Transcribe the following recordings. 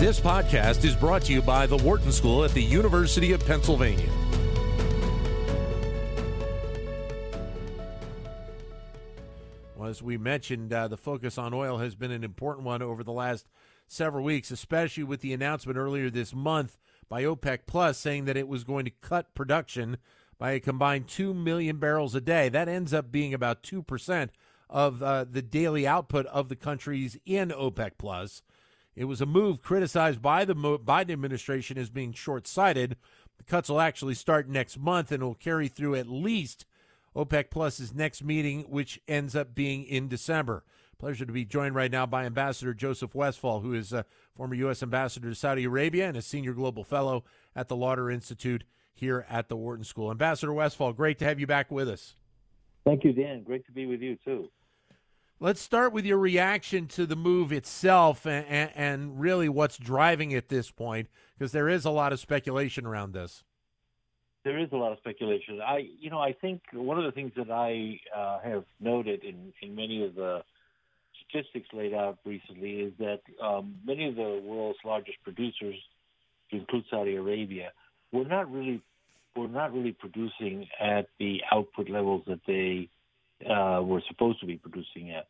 This podcast is brought to you by the Wharton School at the University of Pennsylvania. Well, as we mentioned, uh, the focus on oil has been an important one over the last several weeks, especially with the announcement earlier this month by OPEC Plus saying that it was going to cut production by a combined 2 million barrels a day. That ends up being about 2% of uh, the daily output of the countries in OPEC Plus. It was a move criticized by the Biden administration as being short sighted. The cuts will actually start next month and will carry through at least OPEC Plus's next meeting, which ends up being in December. Pleasure to be joined right now by Ambassador Joseph Westphal, who is a former U.S. Ambassador to Saudi Arabia and a senior global fellow at the Lauder Institute here at the Wharton School. Ambassador Westphal, great to have you back with us. Thank you, Dan. Great to be with you, too. Let's start with your reaction to the move itself and, and, and really what's driving it at this point, because there is a lot of speculation around this. There is a lot of speculation. I, you know, I think one of the things that I uh, have noted in, in many of the statistics laid out recently is that um, many of the world's largest producers, to include Saudi Arabia, were not really were not really producing at the output levels that they uh, were supposed to be producing at.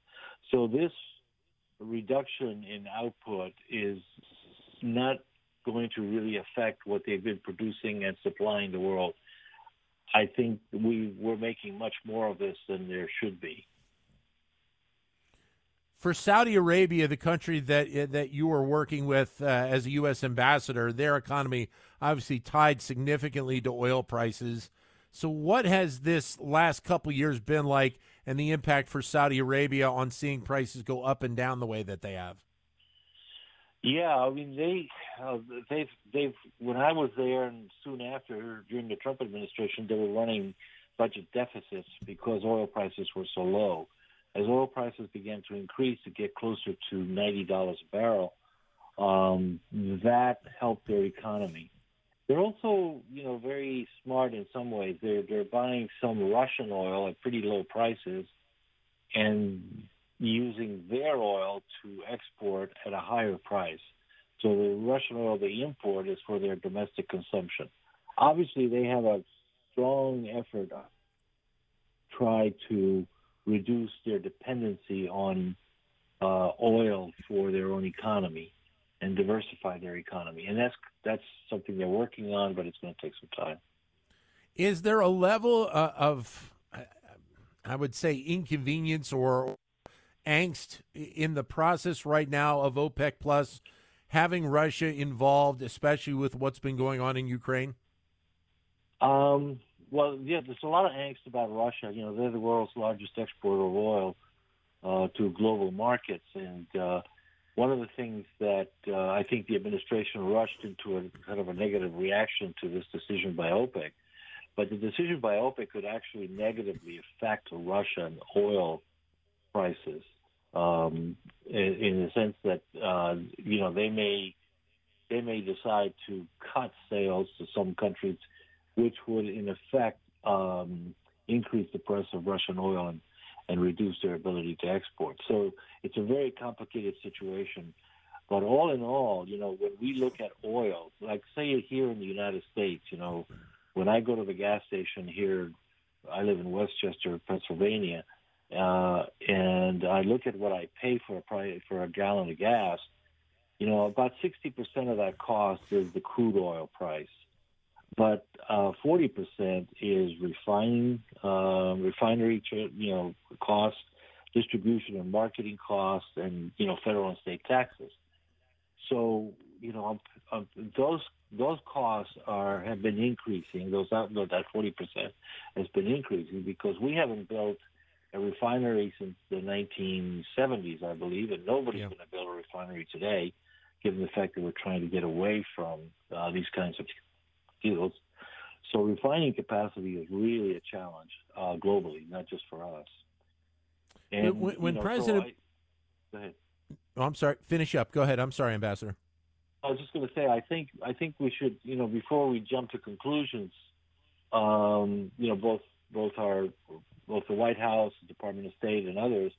So this reduction in output is not going to really affect what they've been producing and supplying the world. I think we we're making much more of this than there should be. For Saudi Arabia, the country that that you are working with uh, as a U.S. ambassador, their economy obviously tied significantly to oil prices. So, what has this last couple years been like, and the impact for Saudi Arabia on seeing prices go up and down the way that they have? Yeah, I mean they uh, they've they've when I was there and soon after during the Trump administration, they were running budget deficits because oil prices were so low. As oil prices began to increase to get closer to ninety dollars a barrel, um, that helped their economy. They're also, you know, very smart in some ways. They're they're buying some Russian oil at pretty low prices, and using their oil to export at a higher price. So the Russian oil they import is for their domestic consumption. Obviously, they have a strong effort to try to reduce their dependency on uh, oil for their own economy and diversify their economy. And that's that's something they're working on, but it's going to take some time. Is there a level uh, of, I would say, inconvenience or angst in the process right now of OPEC Plus having Russia involved, especially with what's been going on in Ukraine? Um, well, yeah, there's a lot of angst about Russia. You know, they're the world's largest exporter of oil uh, to global markets, and uh, one of the things that uh, I think the administration rushed into a kind of a negative reaction to this decision by OPEC, but the decision by OPEC could actually negatively affect Russian oil prices um, in, in the sense that uh, you know they may they may decide to cut sales to some countries, which would in effect um, increase the price of Russian oil and and reduce their ability to export. So it's a very complicated situation. But all in all, you know, when we look at oil, like say here in the United States, you know, when I go to the gas station here, I live in West Chester, Pennsylvania, uh, and I look at what I pay for a for a gallon of gas. You know, about 60% of that cost is the crude oil price but uh, 40% is refining, uh, refinery, you know, costs, distribution and marketing costs, and you know, federal and state taxes. So, you know, um, um, those those costs are have been increasing. Those that 40% has been increasing because we haven't built a refinery since the 1970s, I believe, and nobody's yeah. going to build a refinery today, given the fact that we're trying to get away from uh, these kinds of fields. So refining capacity is really a challenge uh, globally, not just for us. And when, when know, President, so I, go ahead. Oh, I'm sorry. Finish up. Go ahead. I'm sorry, Ambassador. I was just going to say, I think I think we should, you know, before we jump to conclusions, um, you know, both both our both the White House, the Department of State, and others,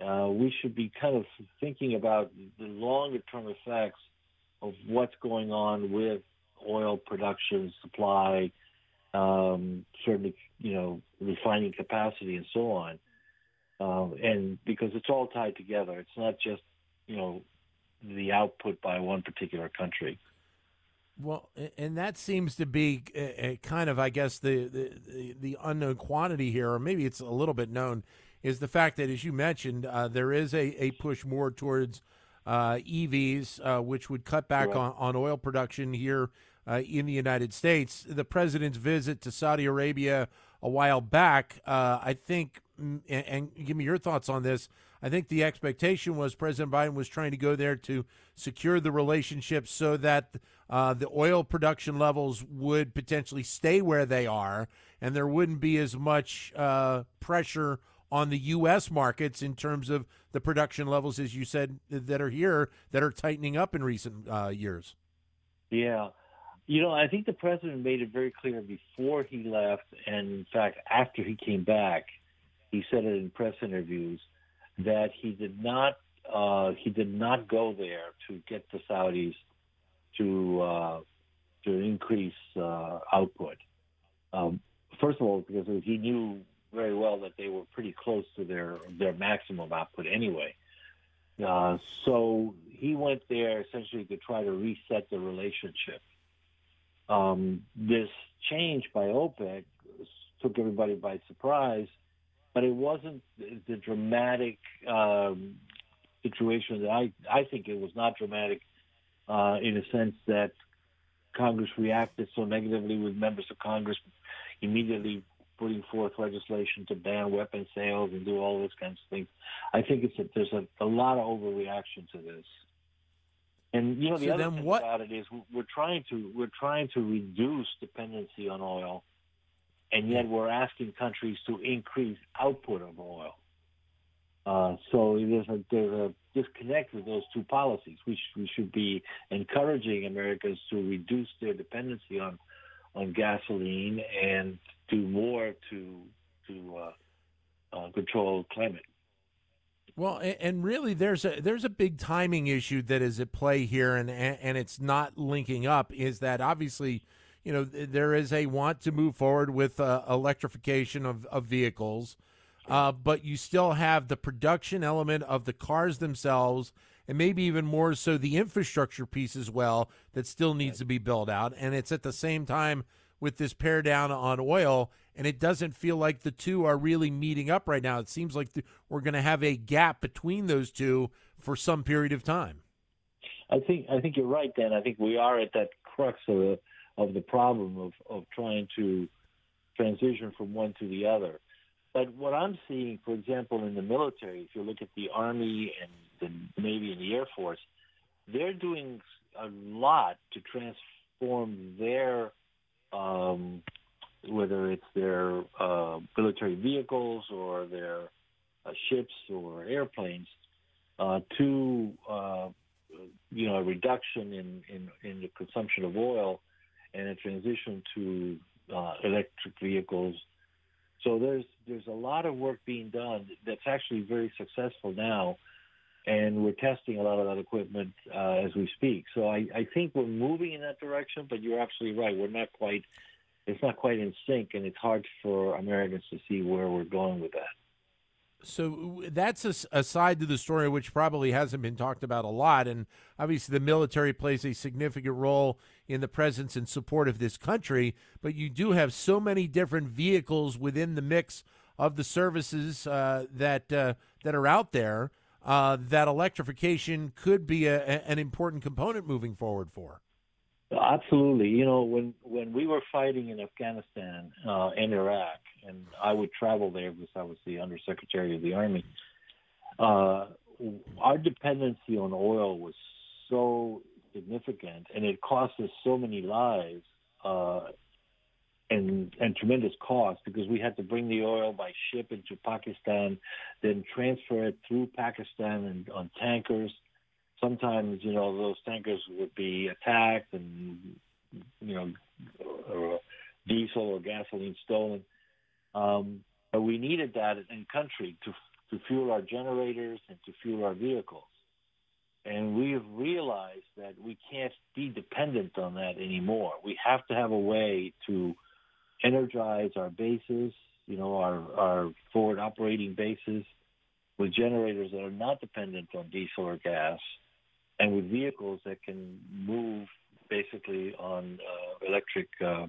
uh, we should be kind of thinking about the longer term effects of what's going on with oil production, supply, um, certainly, you know, refining capacity and so on. Um, and because it's all tied together, it's not just, you know, the output by one particular country. Well, and that seems to be a, a kind of, I guess, the, the, the unknown quantity here, or maybe it's a little bit known, is the fact that, as you mentioned, uh, there is a, a push more towards EVs, uh, which would cut back on, on oil production here uh, in the United States. The president's visit to Saudi Arabia a while back, uh, I think, and, and give me your thoughts on this. I think the expectation was President Biden was trying to go there to secure the relationship so that uh, the oil production levels would potentially stay where they are, and there wouldn't be as much uh, pressure on the U.S. markets in terms of the production levels, as you said, that are here that are tightening up in recent uh, years. Yeah. You know, I think the president made it very clear before he left, and in fact, after he came back, he said it in press interviews that he did not uh, he did not go there to get the Saudis to uh, to increase uh, output. Um, first of all, because he knew very well that they were pretty close to their their maximum output anyway. Uh, so he went there essentially to try to reset the relationship. Um, this change by OPEC took everybody by surprise, but it wasn't the dramatic um, situation that I I think it was not dramatic uh, in a sense that Congress reacted so negatively with members of Congress immediately putting forth legislation to ban weapon sales and do all those kinds of things. I think it's a, there's a, a lot of overreaction to this. And you know the so other thing what... about it is we're trying to we're trying to reduce dependency on oil, and yet we're asking countries to increase output of oil. Uh, so there's a, there's a disconnect with those two policies. We, sh- we should be encouraging Americans to reduce their dependency on on gasoline and do more to to uh, uh, control climate. Well, and really, there's a there's a big timing issue that is at play here, and and it's not linking up. Is that obviously, you know, there is a want to move forward with uh, electrification of of vehicles, uh, but you still have the production element of the cars themselves, and maybe even more so the infrastructure piece as well that still needs to be built out. And it's at the same time with this pare down on oil, and it doesn't feel like the two are really meeting up right now. It seems like the, we're going to have a gap between those two for some period of time. I think I think you're right, Dan. I think we are at that crux of the of the problem of of trying to transition from one to the other. But what I'm seeing, for example, in the military, if you look at the Army and the Navy and the Air Force, they're doing a lot to transform their um, whether it's their uh, military vehicles or their uh, ships or airplanes, uh, to uh, you know a reduction in, in, in the consumption of oil and a transition to uh, electric vehicles. So there's there's a lot of work being done that's actually very successful now, and we're testing a lot of that equipment uh, as we speak. So I, I think we're moving in that direction, but you're absolutely right. We're not quite it's not quite in sync, and it's hard for Americans to see where we're going with that. So that's a, a, side to the story which probably hasn't been talked about a lot, and obviously the military plays a significant role in the presence and support of this country. But you do have so many different vehicles within the mix of the services uh, that uh, that are out there uh, that electrification could be a, an important component moving forward for. Absolutely. You know, when when we were fighting in Afghanistan uh, and Iraq, and I would travel there because I was the Undersecretary of the Army, uh, our dependency on oil was so significant, and it cost us so many lives uh, and and tremendous cost because we had to bring the oil by ship into Pakistan, then transfer it through Pakistan and on tankers sometimes you know those tankers would be attacked and you know or diesel or gasoline stolen. Um, but we needed that in country to to fuel our generators and to fuel our vehicles. And we have realized that we can't be dependent on that anymore. We have to have a way to energize our bases, you know, our, our forward operating bases with generators that are not dependent on diesel or gas and with vehicles that can move basically on uh, electric, uh,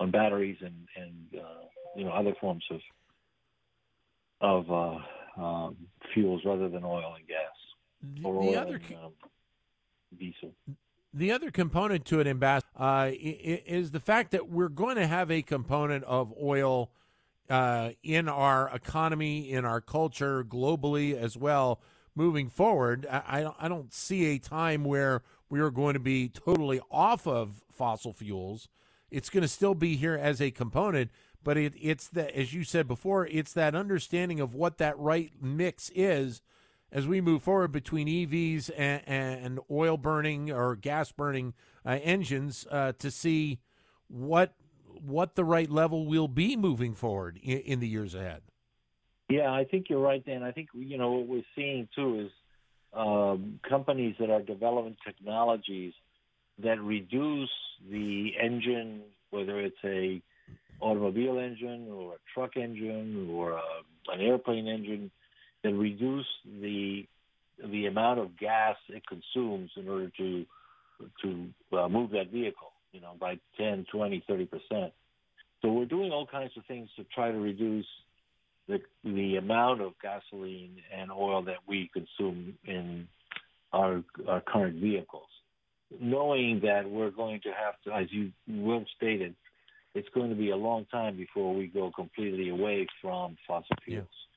on batteries and, and uh, you know, other forms of, of uh, um, fuels rather than oil and gas the oil other and um, diesel. The other component to it, Ambassador, uh, is the fact that we're going to have a component of oil uh, in our economy, in our culture, globally as well, moving forward. I, I don't see a time where we are going to be totally off of fossil fuels. It's going to still be here as a component, but it, it's that, as you said before, it's that understanding of what that right mix is as we move forward between EVs and, and oil burning or gas burning uh, engines uh, to see what what the right level will be moving forward in, in, the years ahead. Yeah, I think you're right, Dan. I think you know what we're seeing too is um, companies that are developing technologies that reduce the engine, whether it's a automobile engine or a truck engine or a, an airplane engine, that reduce the the amount of gas it consumes in order to to uh, move that vehicle, you know, by 10, 20, 30 percent. So we're doing all kinds of things to try to reduce the the amount of gasoline and oil that we consume in our, our current vehicles, knowing that we're going to have to, as you well stated, it's going to be a long time before we go completely away from fossil fuels. Yeah.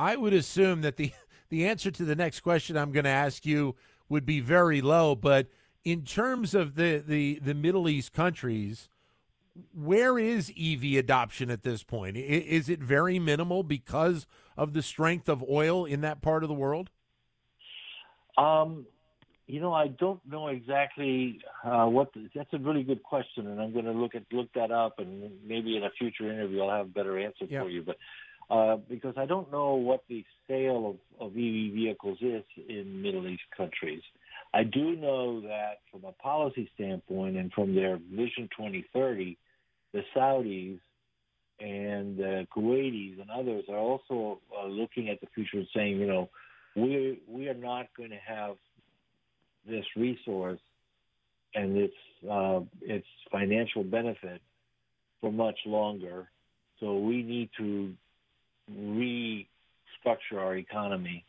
I would assume that the the answer to the next question I'm going to ask you would be very low, but in terms of the the the Middle East countries, where is EV adoption at this point? Is it very minimal because of the strength of oil in that part of the world? Um, you know, I don't know exactly uh, what. The, that's a really good question, and I'm going to look at look that up, and maybe in a future interview I'll have a better answer yeah. for you. But uh, because I don't know what the sale of, of EV vehicles is in Middle East countries. I do know that from a policy standpoint and from their Vision 2030, the Saudis and the Kuwaitis and others are also uh, looking at the future and saying, you know, we we are not going to have this resource and its uh, its financial benefit for much longer. So we need to restructure our economy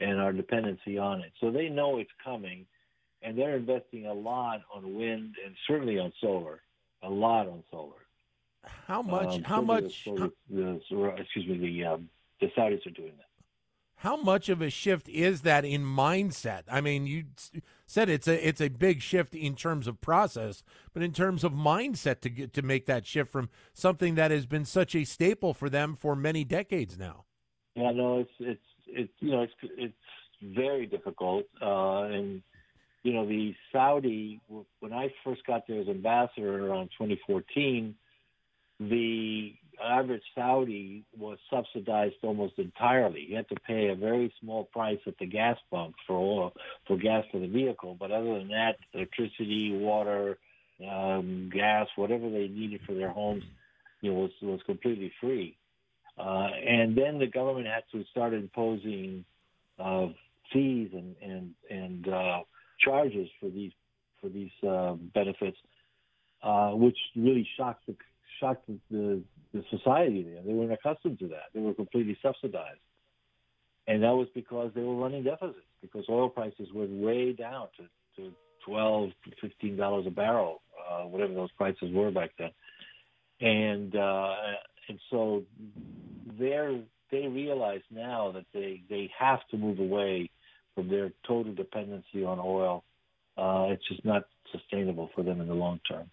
and our dependency on it. So they know it's coming, and they're investing a lot on wind and certainly on solar, a lot on solar. How much? Um, how much? The, the, excuse me. The um, the Saudis are doing that. How much of a shift is that in mindset? I mean, you said it's a it's a big shift in terms of process, but in terms of mindset to get to make that shift from something that has been such a staple for them for many decades now. Yeah, no, it's it's it's you know it's it's very difficult, uh, and you know the Saudi when I first got there as ambassador around 2014, the average Saudi was subsidized almost entirely. You had to pay a very small price at the gas pump for oil, for gas for the vehicle, but other than that, electricity, water, um, gas, whatever they needed for their homes, you know, was was completely free. Uh, and then the government had to start imposing uh, fees and and and uh, charges for these for these uh, benefits, uh, which really shocked the shocked the the society there. They weren't accustomed to that. They were completely subsidized. And that was because they were running deficits because oil prices went way down to, to 12 to $15 a barrel, uh, whatever those prices were back then. And, uh, and so they're, they realize now that they, they have to move away from their total dependency on oil. Uh, it's just not sustainable for them in the long term.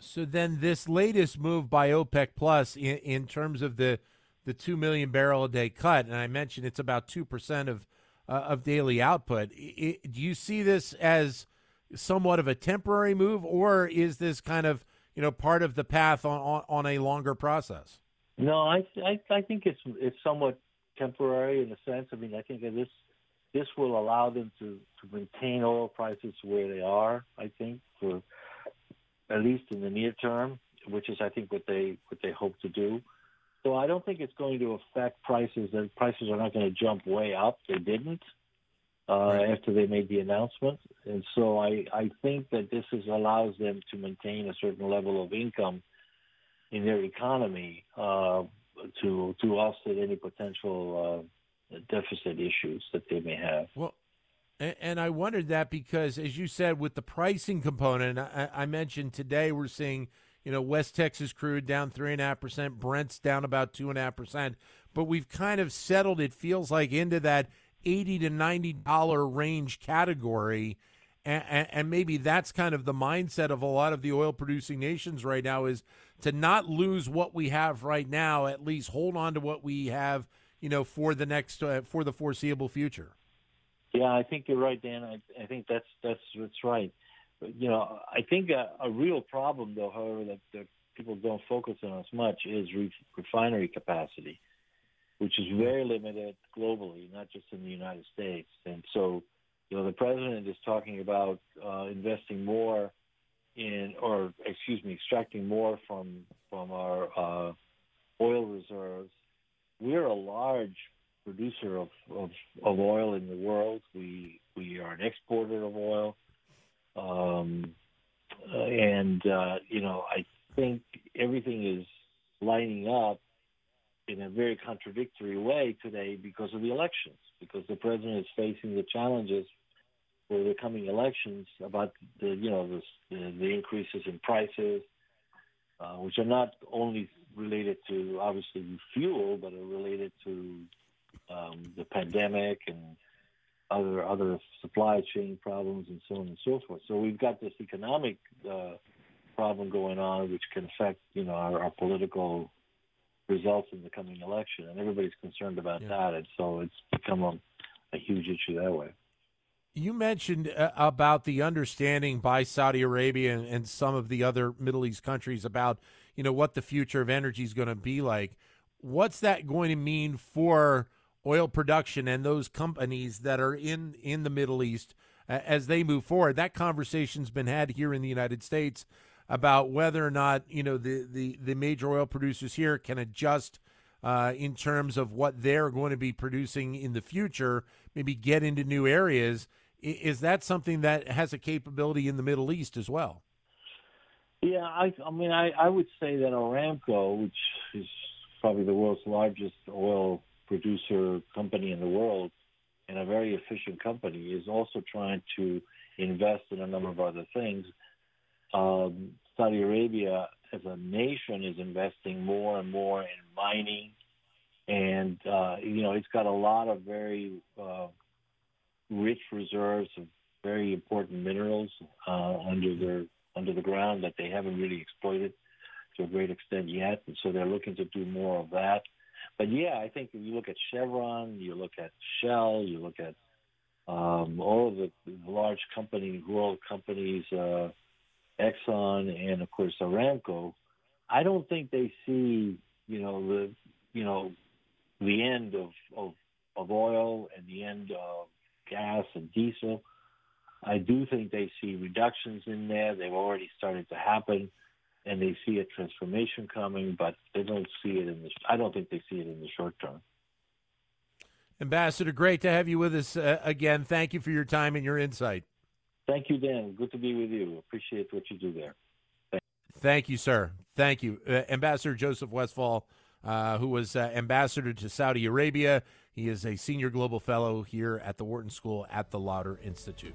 So then, this latest move by OPEC Plus in, in terms of the the two million barrel a day cut, and I mentioned it's about two percent of uh, of daily output. It, do you see this as somewhat of a temporary move, or is this kind of you know part of the path on on, on a longer process? No, I, I I think it's it's somewhat temporary in a sense. I mean, I think this this will allow them to, to maintain oil prices where they are, I think, for at least in the near term, which is I think what they what they hope to do. So I don't think it's going to affect prices. The prices are not going to jump way up. They didn't uh, right. after they made the announcement, and so I I think that this is allows them to maintain a certain level of income in their economy uh, to to offset any potential. Uh, deficit issues that they may have. Well, and, I wondered that because, as you said, with the pricing component, I, I mentioned today we're seeing, you know, West Texas crude down three and a half percent, Brent's down about two and a half percent, but we've kind of settled. It feels like into that eighty to ninety dollar range category. And, and, maybe that's kind of the mindset of a lot of the oil producing nations right now is to not lose what we have right now at least hold on to what we have you know, for the next uh, for the foreseeable future. Yeah, I think you're right, Dan. I, I think that's that's that's right. But, you know, I think a, a real problem, though, however, that, that people don't focus on as much is re- refinery capacity, which is very limited globally, not just in the United States. And so, you know, the president is talking about uh, investing more in, or excuse me, extracting more from from our uh, oil reserves we're a large producer of, of, of oil in the world. We we are an exporter of oil, um, uh, and uh, you know I think everything is lining up in a very contradictory way today because of the elections. Because the president is facing the challenges for the coming elections about the you know the the, the increases in prices, uh, which are not only related to obviously fuel, but are related to um, the pandemic and other other supply chain problems and so on and so forth. So we've got this economic uh, problem going on, which can affect you know our, our, political results in the coming election, and everybody's concerned about yeah. that, and so it's become a, a huge issue that way. You mentioned uh, about the understanding by Saudi Arabia and, and, some of the other Middle East countries about you know what the future of energy is going to be like. What's that going to mean for oil production and those companies that are in in the Middle East uh, as they move forward? That conversation's been had here in the United States about whether or not you know the the, the major oil producers here can adjust uh, in terms of what they're going to be producing in the future, maybe get into new areas. Is that something that has a capability in the Middle East as well? Yeah, I, I mean, I, I would say that Aramco, which is probably the world's largest oil producer company in the world and a very efficient company, is also trying to invest in a number of other things. Um, Saudi Arabia, as a nation, is investing more and more in mining, and uh, you know, it's got a lot of very uh, rich reserves of very important minerals uh, under their under the ground that they haven't really exploited to a great extent yet, and so they're looking to do more of that. But yeah, I think if you look at Chevron, you look at Shell, you look at um, all of the large company, world companies, uh, Exxon, and of course Aramco. I don't think they see, you know, the, you know, the end of, of, of oil and the end of gas and diesel. I do think they see reductions in there. They've already started to happen, and they see a transformation coming, but they don't see it in the. I don't think they see it in the short term. Ambassador, great to have you with us uh, again. Thank you for your time and your insight. Thank you, Dan. Good to be with you. Appreciate what you do there. Thank, Thank you, sir. Thank you, uh, Ambassador Joseph Westphal, uh, who was uh, ambassador to Saudi Arabia. He is a senior global fellow here at the Wharton School at the Lauder Institute.